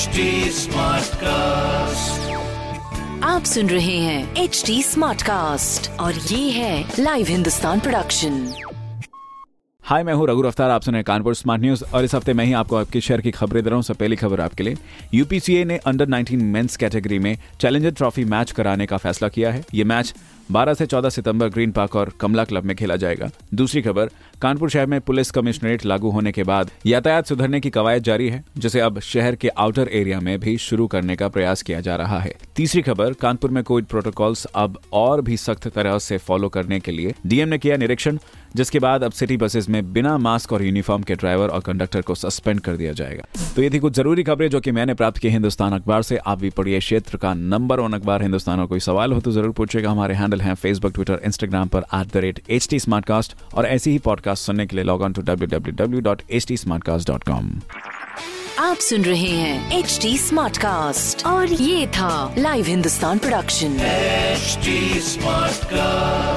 HD Smartcast. आप सुन रहे हैं एच डी स्मार्ट कास्ट और ये है लाइव हिंदुस्तान प्रोडक्शन हाय मैं हूँ रघु अफ्तार आप सुन रहे कानपुर स्मार्ट न्यूज़ और इस हफ़्ते मैं ही आपको आपके शहर की खबरें दे रहा हूँ। सब पहली खबर आपके लिए। यूपीसीए ने अंडर 19 मेंस कैटेगरी में चैलेंजर ट्रॉफी मैच कराने का फैसला किया है। ये मैच 12 से 14 सितंबर ग्रीन पार्क और कमला क्लब में खेला जाएगा। दूसरी खबर, कानपुर शहर में पुलिस कमिश्नरेट लागू होने के बाद यातायात सुधरने की कवायद जारी है, जिसे अब शहर के आउटर एरिया में भी शुरू करने का प्रयास किया जा रहा है। तीसरी खबर, कानपुर में कोविड प्रोटोकॉल्स अब और भी सख्त तरह से फॉलो करने के लिए डीएम ने किया निरीक्षण। जिसके बाद अब सिटी बसेस में बिना मास्क और यूनिफॉर्म के ड्राइवर और कंडक्टर को सस्पेंड कर दिया जाएगा। तो ये थी कुछ ज़रूरी खबरें जो कि मैंने प्राप्त की हिंदुस्तान अखबार से। आप भी पढ़िए क्षेत्र का नंबर वन अखबार। हिंदुस्तान और कोई सवाल हो तो ज़रूर पूछेगा हमारे हैंडल हैं फेसबुक ट्विटर इंस्टाग्राम पर at the rate H T और ऐसी ही पॉडकास्ट सुनने के लिए log on to W W W dot H T dot com आप सुन रहे हैं एच डी स्मार्ट कास्ट और ये था live Hindustan production HD Smartcast.